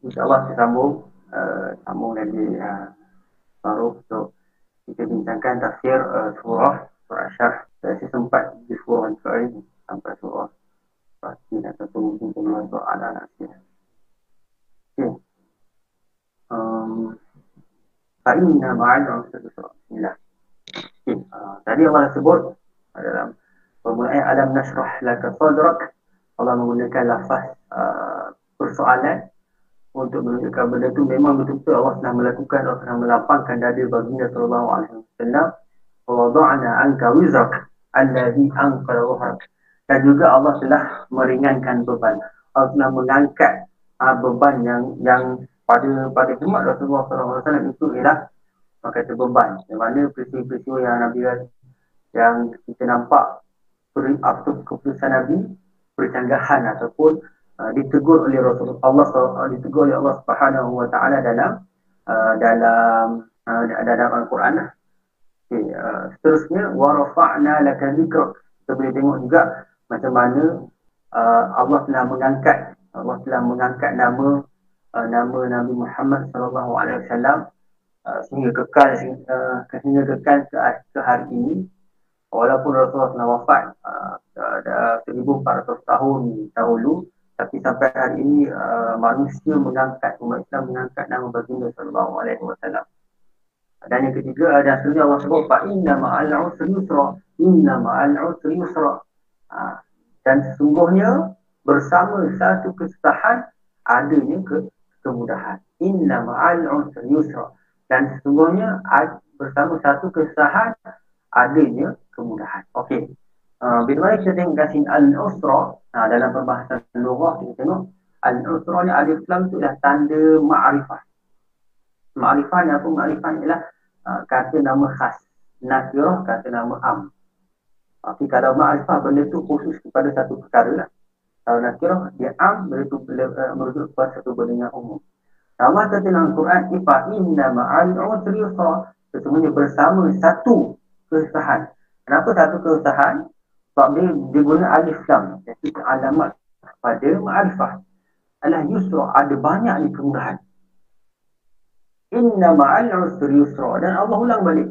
InsyaAllah kita sambung uh, Sambung lagi uh, Baru untuk kita bincangkan tafsir uh, surah Surah Syarh Saya sempat di surah ini Sampai surah Pasti atau mungkin semua surah ada nasir Okay um, Fa'inna ma'al surah. Bismillah. Okay. uh, Tadi Allah sebut dalam permulaan alam nasrah laka sadrak. Allah menggunakan lafaz uh, persoalan untuk menunjukkan benda itu memang betul-betul Allah sedang melakukan Allah sedang melapangkan dada baginda sallallahu alaihi wasallam. Wa wada'na anka wizrak alladhi anqara dhahrak dan juga Allah telah meringankan beban. Allah telah mengangkat uh, beban yang yang pada pada umat Rasulullah sallallahu alaihi wasallam itu ialah maka beban. Di mana peristiwa-peristiwa yang Nabi yang kita nampak keputusan Nabi percanggahan ataupun uh, ditegur oleh Rasulullah Allah uh, ditegur oleh Allah Subhanahu wa taala dalam uh, dalam uh, dalam Al-Quran. Okay, uh, seterusnya wa rafa'na laka. Kita boleh tengok juga macam mana uh, Allah telah mengangkat Allah telah mengangkat nama uh, nama Nabi Muhammad sallallahu alaihi wasallam sehingga kekal sehingga, uh, sehingga kekal ke, ke hari ini walaupun Rasulullah telah wafat uh, dah 1400 tahun dahulu tapi sampai hari ini uh, manusia mengangkat umat Islam mengangkat nama baginda sallallahu alaihi wasallam dan yang ketiga ada sebenarnya Allah sebut fa inna ma'al usri yusra inna ma'al usri yusra uh, dan sesungguhnya bersama satu kesusahan adanya ke kemudahan inna ma'al usri yusra dan sesungguhnya bersama satu kesusahan adanya kemudahan. Okey. Uh, bila mana kita tengok kasin al-usra uh, dalam perbahasan lughah kita tengok al-usra ni alif lam tu dah tanda ma'rifah. Ma'rifah ni apa? Ma'rifah ni ialah uh, kata nama khas. Nakirah kata nama am. Tapi kalau ma'rifah benda tu khusus kepada satu perkara lah. Kalau nakirah dia am uh, merujuk kepada satu benda yang umum. Allah kata dalam Al-Quran, Ifa inna ma'al usri yusra. Bersama satu kesusahan. Kenapa satu kesusahan? Sebab dia, dia guna alif lam. Jadi alamat pada ma'rifah. Alah yusra ada banyak ni kemudahan. Inna ma'al usri yusra. Dan Allah ulang balik.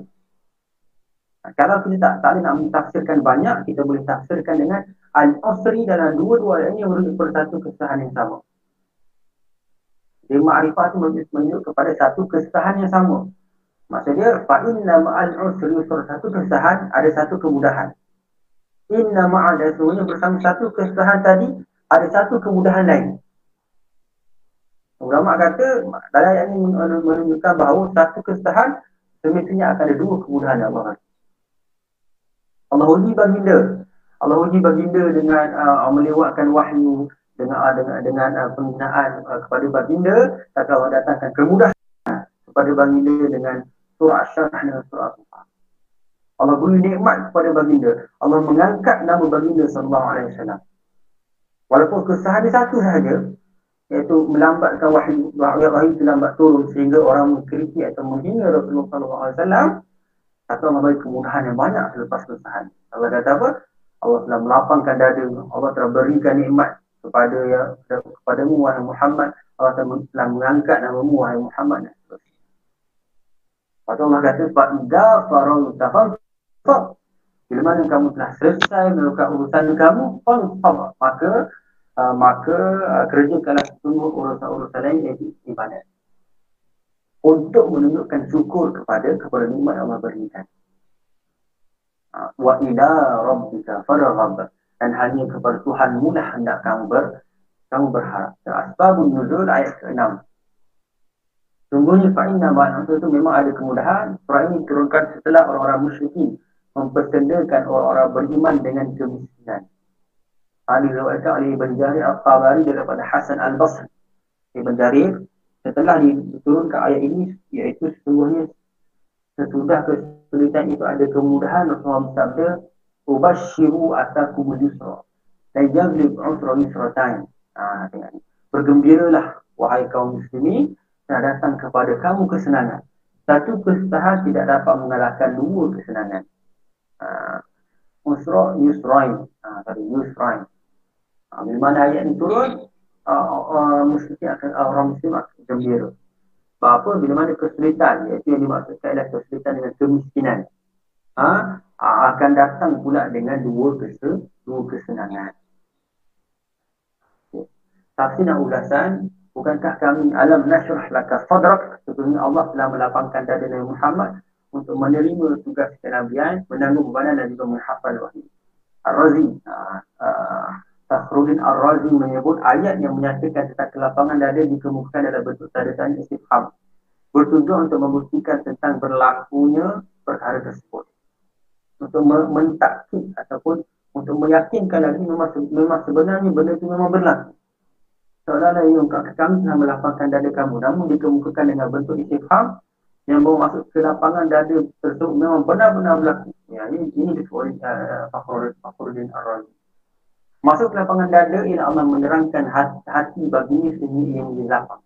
Kalau kita tak, tak nak mentafsirkan banyak, kita boleh tafsirkan dengan al-usri dalam dua-dua ini merujuk kepada satu kesusahan yang sama. Jadi ma'rifah itu merujuk kepada satu kesusahan yang sama. Maksudnya fa inna ma'al usri yusra satu kesusahan ada satu kemudahan. Inna ma'al semuanya bersama satu kesusahan tadi ada satu kemudahan lain. Ulama kata dalam ayat ini menunjukkan bahawa satu kesusahan semestinya akan ada dua kemudahan Allah Allah uji baginda. Allah uji baginda dengan uh, melewatkan wahyu dengan uh, dengan dengan uh, penghinaan uh, kepada baginda tak Allah datangkan kemudahan kepada baginda dengan surah syarah dan surah. Allah beri nikmat kepada baginda. Allah mengangkat nama baginda sallallahu alaihi wasallam. Walaupun kesahan dia satu sahaja, iaitu melambatkan wahyu, wahyu wahyu terlambat turun sehingga orang mengkritik atau menghina Rasulullah sallallahu alaihi wasallam, atau memberi kemudahan yang banyak selepas kesahan. Allah kata apa? Allah telah melapangkan dada, Allah telah berikan nikmat kepada ya, kepadamu wahai Muhammad, Allah telah mengangkat namamu wahai Muhammad. Lepas Allah kata, Fa'idha farau tafafaf. Bila mana kamu telah selesai melakukan urusan kamu, Fa'idha Maka uh, maka uh, kerjakanlah semua urusan-urusan lain iaitu ibadat. Untuk menunjukkan syukur kepada kepada nikmat yang Allah berikan. Uh, wa ila rabbika faraghab. Dan hanya kepada Tuhan mudah hendak kamu ber, kamu berharap. Asbabun nuzul ayat ke-6. Sungguhnya fa'inna ba'an itu memang ada kemudahan. Surah ini turunkan setelah orang-orang musyrikin memperkendakan orang-orang beriman dengan kemiskinan. Ali riwayatkan oleh Ibn Jarir Al-Qabari daripada Hasan Al-Basri. Ibn Jarir setelah diturunkan ayat ini iaitu sesungguhnya sesudah kesulitan itu ada kemudahan Rasulullah bersabda Ubashiru atakum yusra dan jaglib usra yusratain. Ha, Bergembiralah wahai kaum muslimin telah datang kepada kamu kesenangan. Satu kesusahan tidak dapat mengalahkan dua kesenangan. Uh, Usra Yusrain. Uh, tadi Yusrain. Uh, bila mana ayat ini turun, uh, uh, muslim akan uh, orang muslim akan gembira. Apa? Bila mana kesulitan, iaitu yang dimaksudkan adalah kesulitan dengan kemiskinan. Ha? akan datang pula dengan dua kese, dua kesenangan. Okay. Tafsir dan ulasan, bukankah kami alam nasyrah laka sadrak, sebenarnya Allah telah melapangkan dada Nabi Muhammad untuk menerima tugas kenabian, menanggung bebanan dan juga menghafal wahyu. Ar-Razi, Tasrudin Ar-Razi menyebut ayat yang menyatakan tentang kelapangan dada dikemukakan dalam bentuk tanda tanya istifham. Bertujuan untuk membuktikan tentang berlakunya perkara tersebut. Untuk mentakik ataupun untuk meyakinkan lagi memang, memang sebenarnya benda itu memang berlaku. Seolah-olah yang kami telah melapangkan dada kamu namun dikemukakan dengan bentuk istifham yang bawa masuk ke lapangan dada tersebut memang benar-benar berlaku. Ya, ini ini disebut uh, Fakhruddin Ar-Razi. Masuk ke lapangan dada ialah Allah menerangkan hati, hati baginya sendiri yang menjadi lapang.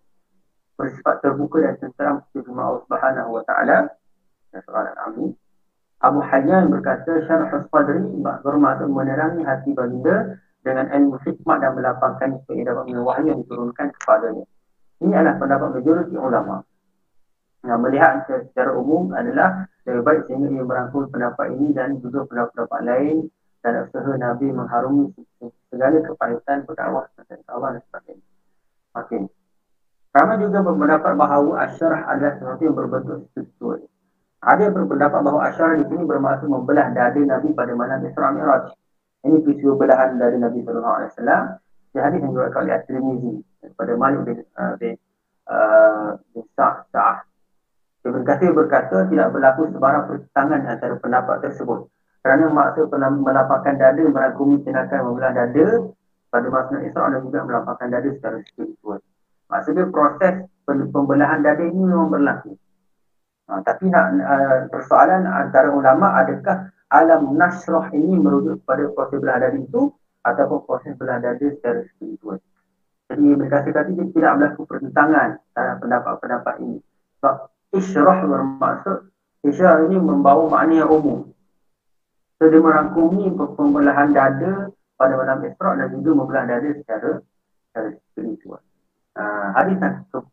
Bersifat terbuka dan tenteram seperti Allah Subhanahu wa taala. Amin. Abu Hayyan berkata Syarah Sadri bermaksud menerangi hati baginda dengan ilmu hikmat dan melapangkan dapat wahyu yang diturunkan kepadanya. Ini adalah pendapat majoriti ulama yang melihat secara umum adalah lebih baik sehingga ia merangkul pendapat ini dan juga pendapat-pendapat lain dan usaha Nabi mengharumi segala kepahitan berdakwah dan Allah dan sebagainya. Okey. Ramai juga berpendapat bahawa asyarah adalah sesuatu yang berbentuk struktur. Ada yang berpendapat bahawa asyarah di sini bermaksud membelah dada Nabi pada malam Isra Mi'raj. Ini peristiwa belahan dari Nabi sallallahu alaihi wasallam. Di hadis yang diriwayatkan oleh At-Tirmizi daripada Malik bin uh, bin uh, Sa'ah Ibn Kathir berkata tidak berlaku sebarang pertentangan antara pendapat tersebut. Kerana maksud melapangkan dada merangkumi tindakan membelah dada pada masa Isra dan juga melapangkan dada secara spiritual. Maksudnya proses pembelahan dada ini memang berlaku. Ha, tapi nak uh, persoalan antara ulama adakah alam nasrah ini merujuk kepada proses belah dada itu ataupun proses belah dada secara spiritual. Jadi mereka kata tidak berlaku pertentangan dalam pendapat-pendapat ini. Sebab Isyarah bermaksud Isyarah ini membawa makna yang umum So dia merangkumi pembelahan dada pada malam Isra' dan juga membelah dada secara secara spiritual uh, Hadis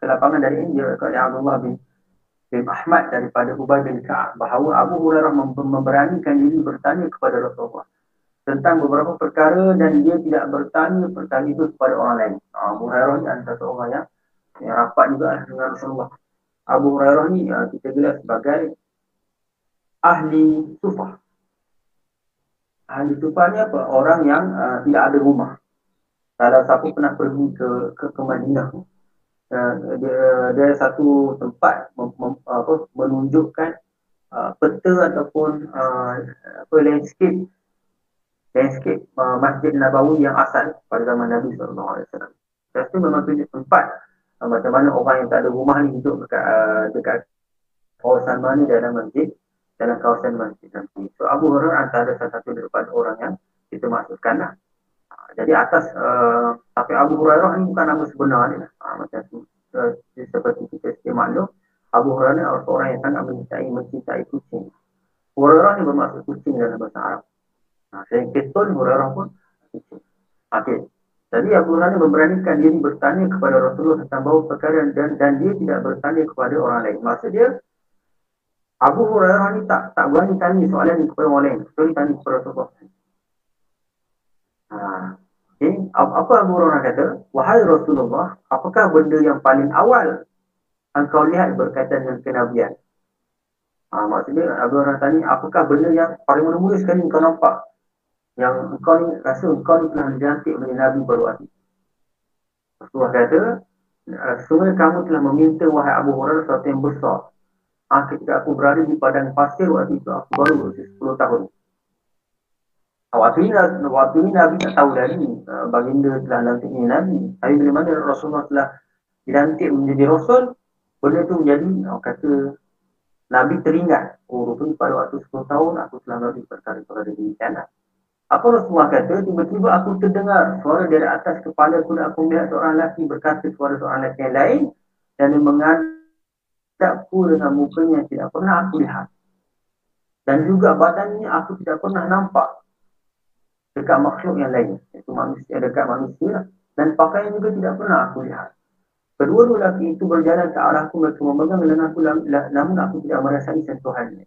kelapangan dari ini dia oleh Abdullah bin bin Ahmad daripada Ubay bin Ka'ab bahawa Abu Hurairah memberanikan diri bertanya kepada Rasulullah tentang beberapa perkara dan dia tidak bertanya perkara itu kepada orang lain. Abu Hurairah ni antara seorang yang, yang rapat juga dengan Rasulullah. Abu Hurairah ni uh, kita gelar sebagai ahli sufah. Ahli sufah ni apa? Orang yang uh, tidak ada rumah. Kalau siapa pernah pergi ke ke, ke Madinah, uh, dia, dia satu tempat mem, mem, apa, menunjukkan uh, peta ataupun uh, apa landscape landscape uh, Masjid Nabawi yang asal pada zaman Nabi SAW. Itu memang tunjuk tempat macam mana orang yang tak ada rumah ni hidup dekat, uh, dekat kawasan mana dalam masjid dalam kawasan masjid nanti. So Abu Hurairah antara salah satu daripada orang yang kita masukkan lah. Uh, jadi atas uh, tapi Abu Hurairah ni bukan nama sebenar ni lah. Uh, macam uh, seperti kita sedia maklum Abu Hurairah ni adalah orang yang sangat mencintai mencintai kucing. Hurairah ni bermaksud kucing dalam bahasa Arab. Nah, saya ketun Hurairah pun kucing. Okay. Jadi Abu Hurairah memberanikan diri bertanya kepada Rasulullah tentang bau perkara dan, dan dia tidak bertanya kepada orang lain. Maksud dia, Abu Hurairah ni tak tak berani tanya soalan ni kepada orang lain. Kecuali tanya kepada Rasulullah. Ha. Okay. Apa Abu Hurairah kata? Wahai Rasulullah, apakah benda yang paling awal engkau lihat berkaitan dengan kenabian? Ha, maksudnya Abu Hurairah tanya, apakah benda yang paling mula-mula sekali engkau nampak yang engkau ni rasa engkau ni telah dilantik menjadi Nabi baru hati. Rasulullah kata, sesungguhnya kamu telah meminta wahai Abu Hurairah sesuatu yang besar. Ha, ketika aku berada di padang pasir waktu itu, aku baru berusia 10 tahun. Ha, waktu ini, waktu ini Nabi tak tahu lagi uh, baginda telah lantik ini Nabi. Tapi bila mana Rasulullah telah dilantik menjadi Rasul, benda itu menjadi, kata Nabi teringat, oh rupanya pada waktu 10 tahun aku telah melalui perkara-perkara di sana. Apa Rasulullah kata, tiba-tiba aku terdengar suara dari atas kepala aku dan aku melihat seorang lelaki berkata suara seorang lelaki yang lain dan dia menghadapku dengan mukanya yang tidak pernah aku lihat. Dan juga badannya aku tidak pernah nampak dekat makhluk yang lain. Itu manusia dekat manusia. dan pakaian juga tidak pernah aku lihat. Kedua-dua lelaki itu berjalan ke arahku mereka memegang lenganku namun aku tidak merasai sentuhannya.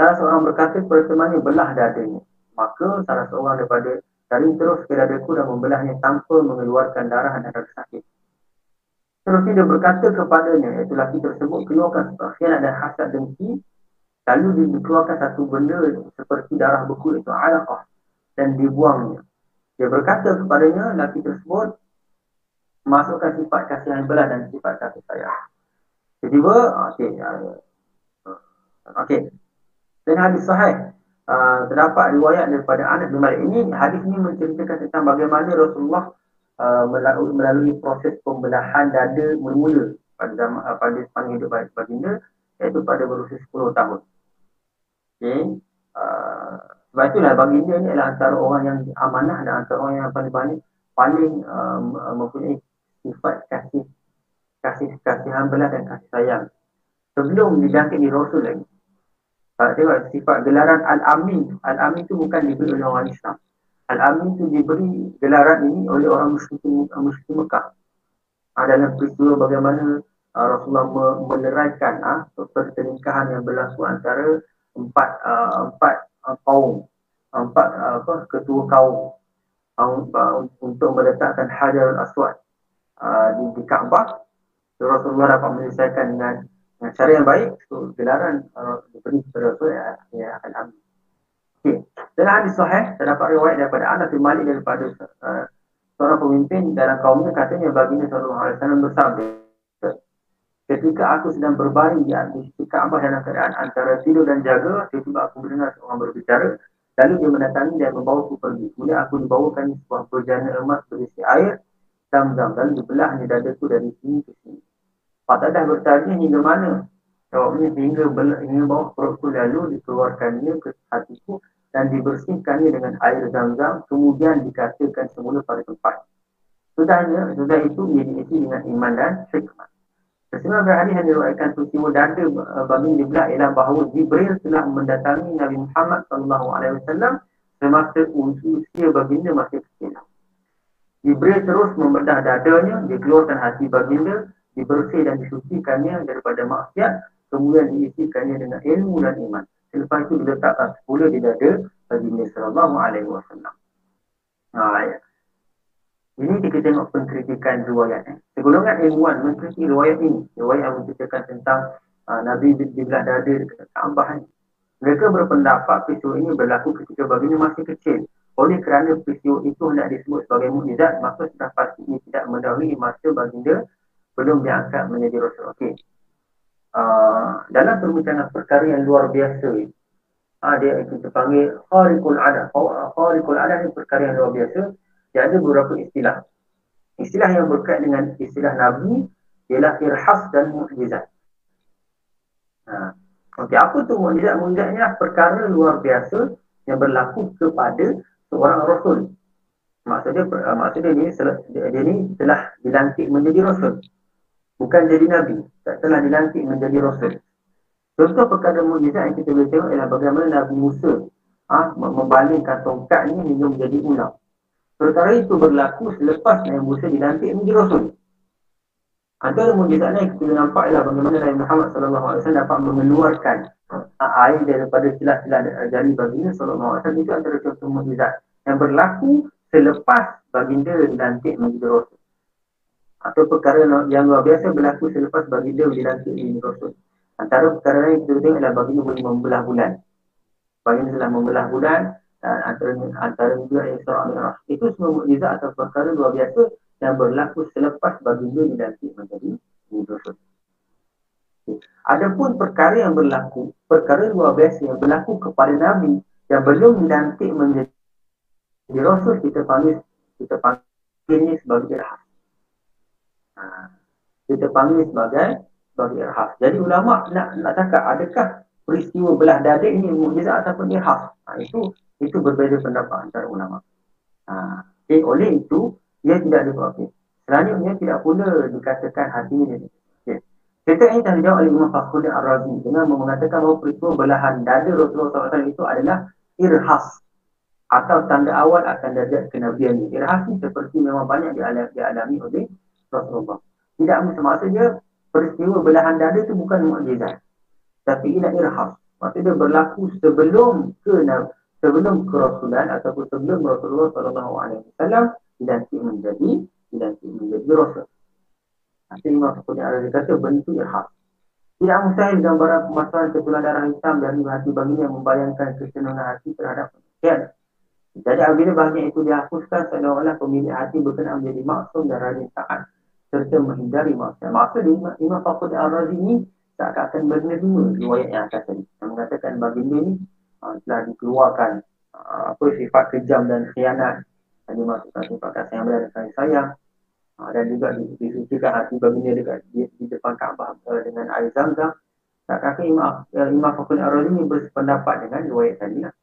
Salah seorang berkata kepada temannya belah dadanya. Maka salah seorang daripada taring terus ke dadaku dan membelahnya tanpa mengeluarkan darah dan rasa sakit. Terus dia berkata kepadanya, iaitu lelaki tersebut keluarkan khianat dan hasad dengki lalu dia dikeluarkan satu benda seperti darah beku itu alaqah dan dibuangnya. Dia berkata kepadanya, lelaki tersebut masukkan sifat kasih yang belah dan sifat kasih sayang. Tiba-tiba, okey. Okey. Dan hadis sahih. Uh, terdapat riwayat daripada Anas bin Malik ini hadis ini menceritakan tentang bagaimana Rasulullah uh, melalui, melalui proses pembelahan dada mula-mula pada zaman uh, pada sepanjang hidup baginda iaitu pada berusia 10 tahun. Okey. Uh, sebab itulah baginda ini adalah antara orang yang amanah dan antara orang yang paling banyak paling um, mempunyai sifat kasih kasih kasihan belah dan kasih sayang sebelum didapat di Rasul lagi. Kalau tengok sifat gelaran Al-Amin. Al-Amin itu bukan diberi oleh orang Islam. Al-Amin itu diberi gelaran ini oleh orang Muslim, Muslim Mekah. Ha, dalam peristiwa bagaimana uh, Rasulullah meneraikan uh, perselingkahan yang berlaku antara empat uh, empat uh, kaum empat uh, apa ketua kaum uh, untuk meletakkan Hajar Aswad uh, di, di Kaabah Rasulullah dapat menyelesaikan dengan cara yang baik so, gelaran uh, diberi kepada Rasul ya, ya akan ambil okay. dalam hadis sahih terdapat riwayat daripada Anas bin Malik daripada uh, seorang pemimpin dalam kaumnya katanya baginda Sallallahu Alaihi Wasallam bersabda ketika aku sedang berbaring di atas Kaabah dalam keadaan antara tidur dan jaga tiba-tiba aku mendengar seorang berbicara lalu dia mendatangi dan membawa aku pergi kemudian aku dibawakan sebuah berjana emas berisi air zam-zam dan dibelahnya dadaku dari sini ke sini. Fatadah bertanya hingga mana? Jawabnya hingga, hingga bawah perutku lalu dikeluarkannya ke hatiku dan dibersihkannya dengan air zam-zam kemudian dikatakan semula pada tempat. Sudahnya, sudah itu ia diisi dengan iman dan hikmah. Sesuai berhari yang diriwayatkan peristiwa dada eh, bagi dibelah ialah bahawa Jibril telah mendatangi Nabi Muhammad SAW semasa usia baginda masih kecil. Jibril terus membedah dadanya, dikeluarkan hati baginda, dibersih dan disucikannya daripada maksiat, kemudian diisikannya dengan ilmu dan iman. Selepas itu diletakkan sepuluh di dada baginda sallallahu alaihi wasallam. Ya. Ini kita tengok pengkritikan riwayat. Eh. Segolongan ilmuwan mengkritik riwayat ini. Riwayat yang menceritakan tentang uh, Nabi di belah dada dekat Kaabah Mereka berpendapat peristiwa ini berlaku ketika baginda masih kecil. Oleh kerana peristiwa itu hendak disebut sebagai mukjizat, maka sudah pasti ini tidak mendahului masa baginda belum diangkat menjadi Rasul. Okey. Uh, dalam perbincangan perkara yang luar biasa ini, uh, dia kita panggil Kharikul Adah. Kharikul Adah ini perkara yang luar biasa. Dia ada beberapa istilah. Istilah yang berkait dengan istilah Nabi ialah irhas dan mukjizat. Uh, Okey, apa tu mukjizat? Mukjizatnya perkara luar biasa yang berlaku kepada seorang rasul. Maksudnya maksudnya ni dia, dia ni telah dilantik menjadi rasul. Bukan jadi nabi, tak telah dilantik menjadi rasul. Contoh perkara mukjizat yang kita boleh tengok ialah bagaimana Nabi Musa ha, membalingkan tongkat ni hingga menjadi ulang. Perkara itu berlaku selepas Nabi Musa dilantik menjadi rasul. Antara mukjizat yang kita nampak ialah bagaimana Nabi Muhammad SAW dapat mengeluarkan air daripada celah-celah jari baginda wasallam itu antara contoh mukjizat yang berlaku selepas baginda dilantik menjadi rasul. Atau perkara yang luar biasa berlaku selepas baginda dilantik menjadi rasul. Antara perkara lain kita tengok adalah baginda boleh membelah bulan. Baginda telah membelah bulan dan antara antara juga yang Al-Mi'raj. Itu semua mukjizat atau perkara luar biasa yang berlaku selepas baginda dilantik menjadi rasul. Adapun perkara yang berlaku, perkara luar biasa yang berlaku kepada Nabi yang belum dilantik menjadi Rasul, kita panggil kita panggilnya sebagai irhas. Ha, kita panggil sebagai sebagai irhas. Jadi ulama nak nak cakap adakah peristiwa belah dada ini mukjizat ataupun irhas? Ha, itu itu berbeza pendapat antara ulama. Ha, okay, oleh itu ia tidak dipakai. Selanjutnya tidak pula dikatakan hati ini Cerita ini telah dijawab oleh Imam Fakhruddin Ar-Razi dengan mengatakan bahawa peristiwa belahan dada Rasulullah SAW itu adalah irhas. atau tanda awal akan derajat kenabian ini. Rahasi seperti memang banyak dialami oleh Rasulullah. Tidak maksudnya peristiwa belahan dada itu bukan mukjizat. Tapi ini irhas. Maksudnya berlaku sebelum ke sebelum kerasulan ataupun sebelum Rasulullah sallallahu alaihi wasallam dilantik menjadi dilantik menjadi rasul. Nanti Imam Fakulti Arabi kata bentuk irhas. Tidak mustahil gambaran pemasaran ketulan darah hitam dari hati baginya membayangkan kesenangan hati terhadap manusia. Jadi apabila bahagian itu dihapuskan seolah-olah pemilik hati berkenaan menjadi maksum dan rajin taat serta menghindari maksiat. Maksud Imam, Imam Fakulti Arabi ini tak akan menerima riwayat yang atas tadi. Yang mengatakan baginda ini uh, telah dikeluarkan uh, apa sifat kejam dan khianat. Tadi masukkan sifat kasih yang dan kasih sayang. Uh, dan juga disucikan hati baginda dekat di, di depan Kaabah uh, dengan air zam-zam. Tak kata Imam, uh, Imam Fakulti Arabi ini berpendapat dengan riwayat tadi lah.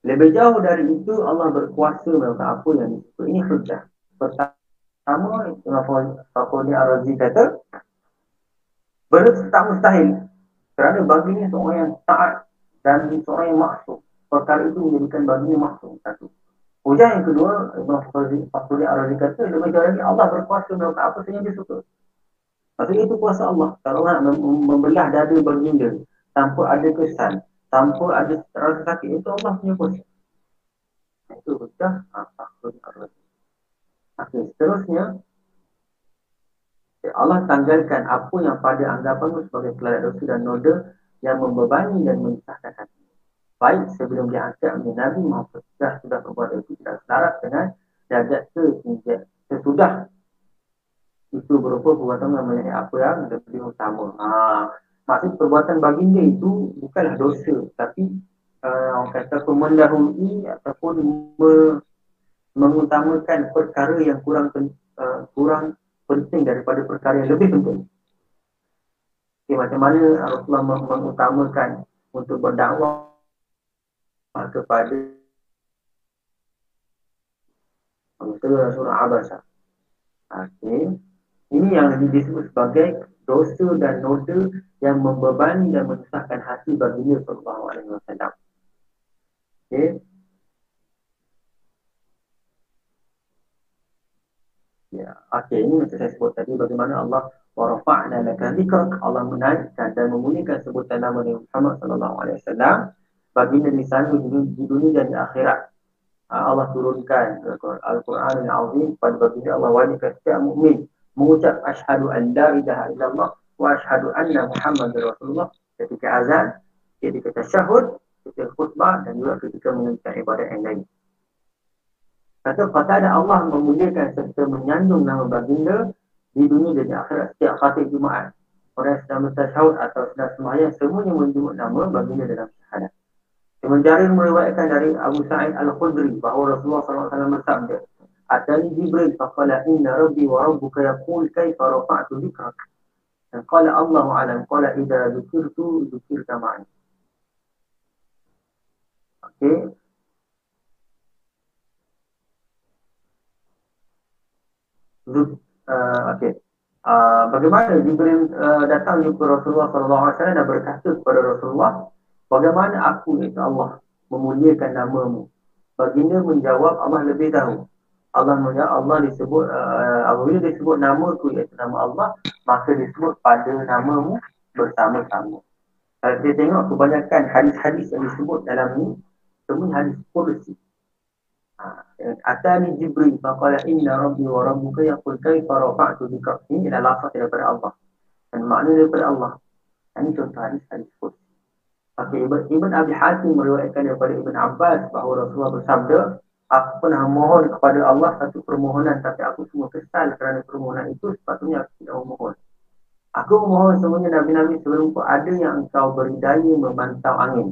Lebih jauh dari itu Allah berkuasa melakukan apa yang disebut ini hujah. Pertama, Imam Fakulti Ar-Razi kata, benda tak mustahil. Kerana baginya seorang yang taat dan seorang yang maksud. Perkara itu menjadikan baginya maksud. Satu. Hujah yang kedua, Imam Fakulti Ar-Razi kata, lebih jauh lagi Allah berkuasa melakukan apa saja yang dia suka. Maksudnya itu kuasa Allah. Kalau orang membelah dada baginda tanpa ada kesan, tanpa ada rasa sakit itu Allah punya kuasa. Itu sudah taklid ar-rajim. Okey, seterusnya Allah tanggalkan apa yang pada anggapan sebagai kelarat dosa dan noda yang membebani dan menyusahkan hati. Baik sebelum dia angkat menjadi Nabi maupun sudah sudah berbuat itu tidak selaras dengan derajat sesudah. sesudah itu berupa perbuatan yang menjadi apa yang lebih utama. Ha, maksud perbuatan baginda itu bukanlah dosa tapi uh, orang kata mendahului ataupun me, mengutamakan perkara yang kurang uh, kurang penting daripada perkara yang lebih penting. Okay, macam mana Rasulullah mengutamakan untuk berdakwah kepada Rasulullah surah Abasa. Okay. Ini yang disebut sebagai dosa dan noda yang membebani dan menyusahkan hati bagi dia sallallahu alaihi wasallam. Okey. Ya, okey ini macam saya sebut tadi bagaimana Allah wa rafa'na laka dzikrak Allah menaikkan dan memuliakan sebutan nama Nabi Muhammad sallallahu alaihi wasallam. Bagi di sana di dunia dan di akhirat. Ha, Allah turunkan Al-Quran yang azim pada baginda. Allah wajibkan setiap mukmin. Mengucap asyhadu an la ilaha illallah wa asyhadu anna muhammadar rasulullah. Ketika azan ketika tasyahud ketika khutbah dan juga ketika menunjukkan ibadat yang lain Kata Qatada Allah memuliakan serta menyandung nama baginda di dunia dan di akhirat setiap khatib Jumaat. Orang yang sedang bersahut atau sedang semayang semuanya menjemput nama baginda dalam syahadat. Sementara meriwayatkan dari Abu Sa'id Al-Khudri bahawa Rasulullah SAW bersabda Atani Jibril faqala inna rabbi wa rabbuka yaqul kaifa rafa'tu dhikrak dan qala Allah alam qala idza dhukirtu dhukirta ma'i Okay, Uh, okay. Uh, bagaimana Jibril uh, datang jumpa Rasulullah SAW dan berkata kepada Rasulullah, bagaimana aku itu Allah memuliakan namamu? Baginda menjawab, Allah lebih tahu. Allah mulia Allah disebut uh, apabila disebut nama tu iaitu nama Allah maka disebut pada namamu bersama-sama. Kalau kita tengok kebanyakan hadis-hadis yang disebut dalam ni semua hadis kursi. Ha, Atani Jibril faqala inna rabbi wa rabbuka yaqul kaifa rafa'tu bika ini adalah lafaz daripada Allah dan makna daripada Allah. Ini contoh hadis-hadis kursi. Okay, Ibn, Ibn Abi Hatim meriwayatkan daripada Ibn Abbas bahawa Rasulullah bersabda aku pernah mohon kepada Allah satu permohonan tapi aku semua kesal kerana permohonan itu sepatutnya aku tidak memohon. Aku memohon semuanya Nabi-Nabi sebelum kau ada yang engkau beri daya memantau angin.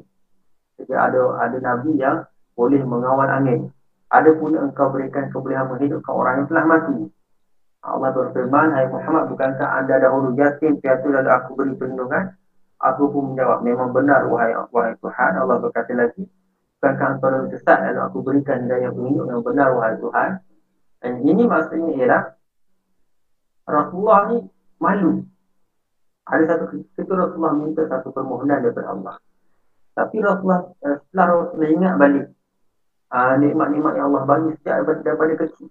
Jadi ada ada Nabi yang boleh mengawal angin. Ada pun engkau berikan kebolehan menghidupkan orang yang telah mati. Allah berfirman, Hai Muhammad, bukankah anda dahulu yatim, piatu lalu aku beri perlindungan? Aku pun menjawab, memang benar, wahai, wahai Tuhan. Allah berkata lagi, bukankah engkau lalu sesat lalu aku berikan petunjuk yang benar wahai Tuhan dan ini maksudnya ialah Rasulullah ni malu ada satu ketika Rasulullah minta satu permohonan daripada Allah tapi Rasulullah eh, setelah Rasulullah ingat balik uh, nikmat-nikmat yang Allah bagi sejak daripada, daripada kecil.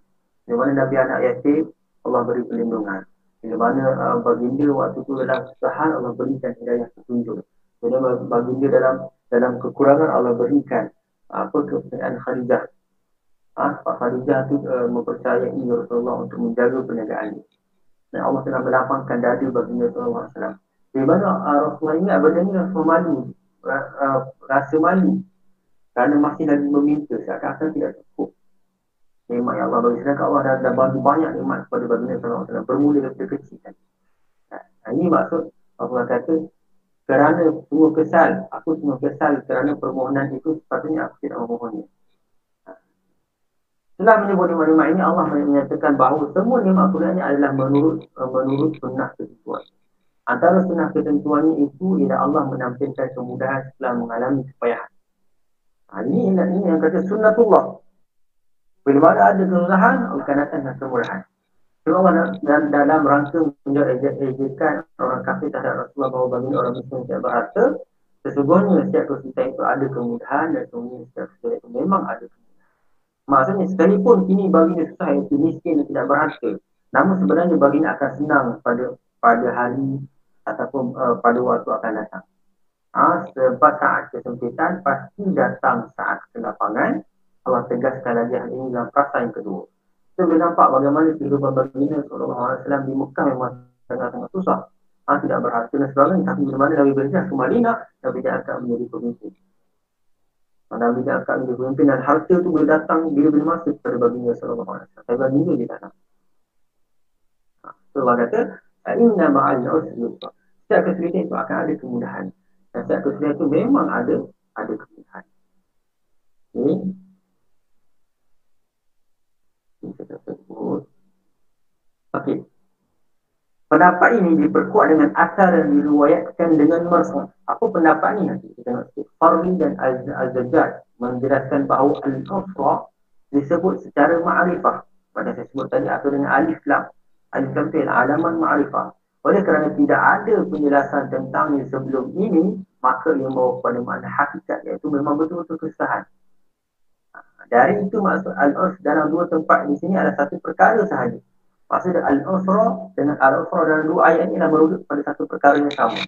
Di mana Nabi anak yatim, Allah beri perlindungan. Bila mana uh, baginda waktu itu dalam kesusahan, Allah berikan hidayah petunjuk. Bila baginda dalam dalam kekurangan, Allah berikan apa kepercayaan Khadijah. Ah, Pak Khadijah itu uh, mempercayai Rasulullah untuk menjaga perniagaan ini. Dan Allah telah melapangkan dada baginda Rasulullah SAW. Di mana uh, Rasulullah ingat ini Rasulullah malu. Rasa malu kerana masih lagi meminta seakan-akan tidak cukup. Nikmat yang Allah bagi sedangkan Allah dah, dah bagi banyak nikmat kepada baginda wasallam bermula dari kecil kan. Nah, ini maksud Allah kata kerana semua kesal, aku semua kesal kerana permohonan itu sepatutnya aku tidak memohonnya. Setelah menyebut nikmat-nikmat ini Allah menyatakan bahawa semua nikmat Quran adalah menurut menurut sunnah ketentuan. Antara sunnah ketentuannya itu ialah Allah menampilkan kemudahan setelah mengalami kepayahan. Ha, ini, ini yang kata sunnatullah. Bila mana ada kesusahan, Allah akan datang dengan kemudahan. Cuma dalam, dalam rangka menjauh ejekan orang kafir terhadap Rasulullah bahawa bagi orang Muslim tidak berharta, sesungguhnya setiap kesusahan itu ada kemudahan dan kemudian setiap kesusahan itu memang ada kemudahan. Maksudnya sekalipun kini bagi susah itu miskin dan tidak berharta, namun sebenarnya bagi akan senang pada pada hari ataupun uh, pada waktu akan datang ha, sebab saat kesempitan pasti datang saat kelapangan. Allah tegaskan lagi hal ini dalam perasaan yang kedua. Kita boleh nampak bagaimana kehidupan baginda SAW di Mekah memang sangat-sangat susah. Ha, tidak berharga dan sebagainya. Tapi bila mana Nabi berjaya ke Madinah. Nabi tidak akan menjadi pemimpin. Nabi tidak akan menjadi pemimpin dan harta itu boleh datang bila-bila masa kepada baginda SAW tapi baginda dia datang ha, Allah kata Inna ma'al usri. Setiap kesulitan itu akan ada kemudahan dan setiap kesulitan itu memang ada ada kemudahan. Ini ini kita sebut. Okey. Pendapat ini diperkuat dengan asal dan diriwayatkan dengan marfu. Apa pendapat ini? Kita tengok sikit. Farli dan Al-Zajjad menjelaskan bahawa Al-Nusra disebut secara ma'rifah. Pada saya sebut tadi atau dengan alif lam. Alif lam itu alaman ma'rifah. Oleh kerana tidak ada penjelasan tentangnya sebelum ini, maka ia membawa kepada makna hakikat iaitu memang betul-betul kesusahan. Ha, dari itu maksud al-us dalam dua tempat di sini ada satu perkara sahaja. Maksud al-usra dengan al-usra dalam dua ayat ini adalah merujuk pada satu perkara yang sama.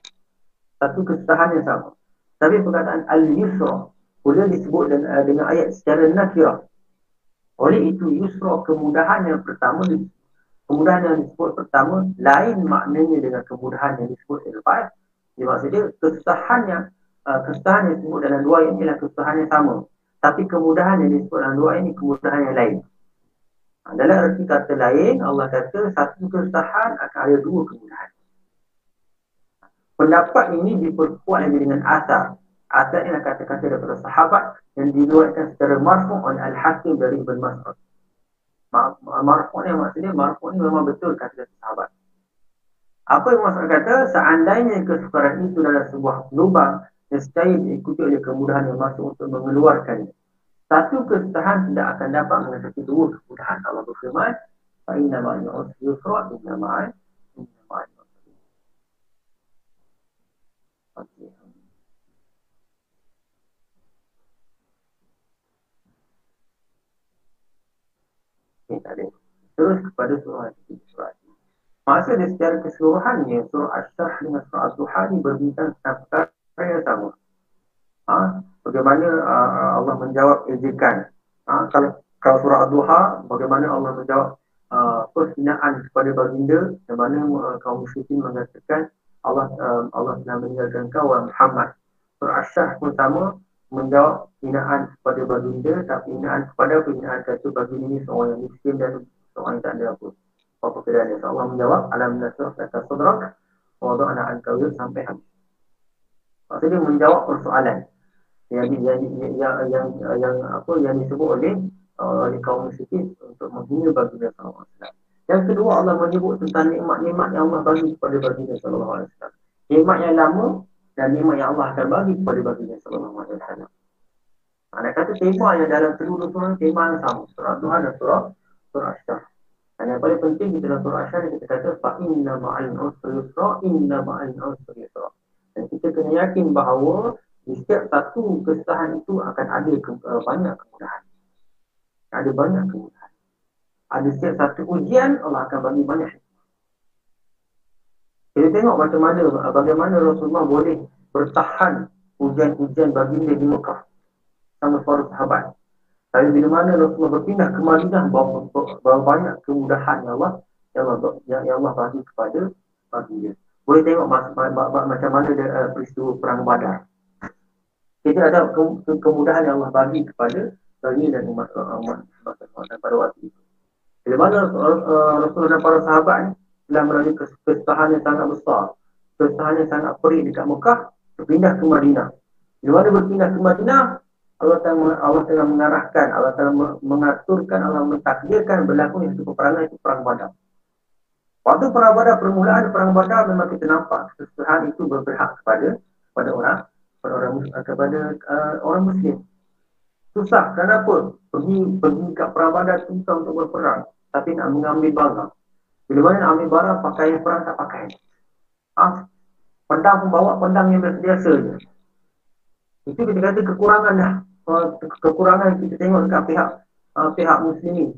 Satu kesusahan yang sama. Tapi perkataan al-yusra boleh disebut dengan, dengan ayat secara nakirah. Oleh itu yusra kemudahan yang pertama kemudahan yang disebut pertama lain maknanya dengan kemudahan yang disebut selepas jadi maksudnya kesusahannya uh, kesusahan yang disebut dalam dua ini adalah kesusahan yang sama. Tapi kemudahan yang disebut dalam dua ini kemudahan yang lain. Uh, dalam erti kata lain Allah kata satu kesusahan akan ada dua kemudahan. Pendapat ini diperkuat lagi dengan asar. Asar ini kata-kata daripada sahabat yang diluatkan secara marfu' oleh Al-Hakim dari Ibn Mas'ud marfu' ni maksudnya marfu' ni memang betul kata sahabat apa yang maksud kata, seandainya kesukaran itu dalam sebuah lubang, nescaya diikuti oleh kemudahan yang masuk untuk mengeluarkannya. Satu kesusahan tidak akan dapat mengatasi dua kemudahan. Allah berfirman, فَإِنَّ مَا يُعُسْ يُسْرَ إِنَّ مَا Terus kepada surah surah Masa dia secara keseluruhannya surah Ash-Shah dengan surah Al-Duha ni berbincang tentang perkara yang sama. Ha? Bagaimana uh, Allah menjawab ejekan. Ha? Kalau, kalau surah Al-Duha, bagaimana Allah menjawab uh, persinaan kepada baginda dan mana uh, kaum musyrikin mengatakan Allah uh, Allah telah meninggalkan kau Muhammad. Surah Ash-Shah pun sama menjawab hinaan kepada baginda tapi hinaan kepada hinaan kata baginda ini seorang yang miskin dan seorang yang tak ada apa apa keadaannya? Allah menjawab, Alam nasrah kata sudrak, Wadu anak al sampai habis. Maksudnya menjawab persoalan yang yang yang yang, yang, yang apa yang disebut oleh uh, oleh kaum musyrikin untuk menghina baginda sallallahu alaihi wasallam. Yang kedua Allah menyebut tentang nikmat-nikmat yang Allah bagi kepada baginda sallallahu alaihi wasallam. Nikmat yang lama dan nikmat yang Allah akan bagi kepada baginda sallallahu alaihi wasallam. Ada kata tema yang dalam seluruh surah tema yang sama. Surah Tuhan dan surah surah Syah. Dan yang paling penting di dalam surah Asyar kita kata fa inna ma'al usri yusra inna ma'al usri yusra. Dan kita kena yakin bahawa di setiap satu kesusahan itu akan ada ke, uh, banyak kemudahan. Ada banyak kemudahan. Ada setiap satu ujian, Allah akan bagi banyak. Kita tengok macam mana, bagaimana Rasulullah boleh bertahan ujian-ujian baginda di Mekah sama para sahabat. Tapi bila mana Rasulullah berpindah ke Madinah, bahawa banyak kemudahan yang Allah yang Allah, yang, Allah bagi kepada baginda. Boleh tengok macam mana dia, uh, peristiwa perang badar. Kita ada ke, ke, kemudahan yang Allah bagi kepada baginda dan umat, umat, pada waktu itu. Bila mana uh, Rasulullah dan para sahabat ni telah melalui kesusahan yang sangat besar, kesusahan yang sangat perih dekat Mekah, berpindah ke Madinah. Bila mana berpindah ke Madinah, Allah telah, Allah mengarahkan, Allah telah mengaturkan, Allah mentakdirkan berlaku satu peperangan itu perang badar. Waktu perang badar, permulaan perang badar memang kita nampak kesusahan itu berpihak kepada kepada orang kepada orang kepada uh, orang muslim. Susah kenapa? Pergi pergi ke perang badar susah untuk berperang, tapi nak mengambil barang. Bila mana nak ambil barang, pakai perang tak pakai. Ah, pedang pun bawa pedang yang biasa je. Itu kita kata kekurangan dah. Kekurangan kita tengok dekat pihak uh, pihak muslimin.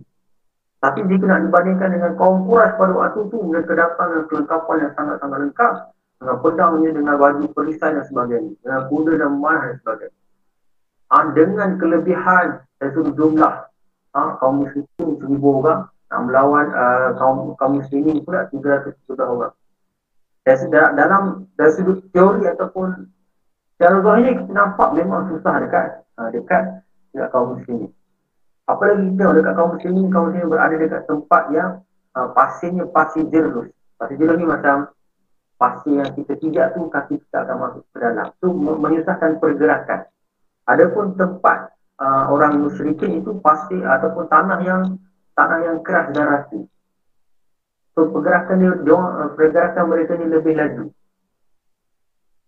Tapi jika nak dibandingkan dengan kaum Quraisy pada waktu itu, dengan kelengkapan yang sangat-sangat lengkap. Dengan pedangnya, dengan baju perisai dan sebagainya. Dengan kuda dan mana dan sebagainya. Ha, dengan kelebihan sudut jumlah ha, kaum muslimin seribu orang nak melawan uh, kaum, kaum muslimin pula 300 orang. Dari, dalam dari sudut teori ataupun secara zahir kita nampak memang susah dekat uh, dekat dekat kaum muslimin. Apalagi kita dekat kaum muslimin, kaum muslimin berada dekat tempat yang uh, pasirnya pasir jerus. Pasir jerus ni macam pasir yang kita tidak tu kaki kita akan masuk ke dalam. Itu menyusahkan pergerakan. Adapun tempat uh, orang musyrikin itu pasir ataupun tanah yang tanah yang keras dan rasi. So pergerakan dia, dia uh, pergerakan mereka ni lebih laju.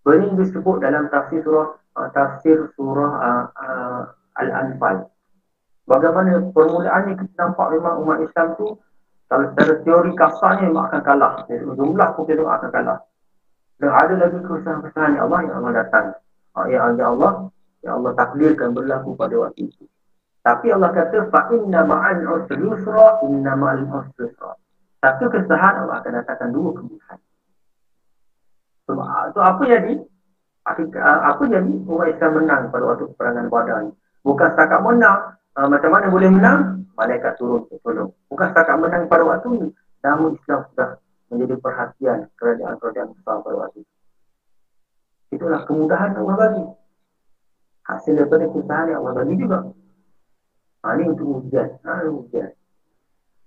Ini disebut dalam tafsir surah uh, tafsir surah uh, uh, Al-Anfal. Bagaimana permulaannya kita nampak memang umat Islam tu kalau secara teori kasarnya memang akan kalah. Jadi, jumlah pun kita akan kalah. Dan ada lagi kesusahan-kesusahan yang Allah yang Allah datang. Yang Allah yang Allah takdirkan berlaku pada waktu itu. Tapi Allah kata fa inna ma'al usri yusra inna ma'al usri yusra. Satu kesusahan Allah akan datangkan dua kemudahan. So, so apa jadi? Apa jadi umat Islam menang pada waktu peperangan Badar ni? Bukan setakat menang, uh, macam mana boleh menang? Malaikat turun untuk tolong. Bukan setakat menang pada waktu ni, namun Islam sudah menjadi perhatian kerajaan-kerajaan besar pada waktu itu. Itulah kemudahan Allah bagi. Hasil daripada kesusahan yang Allah bagi juga. Ha, ini untuk ujian. Ha, ujian.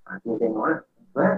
Ha, kita tengoklah. Eh?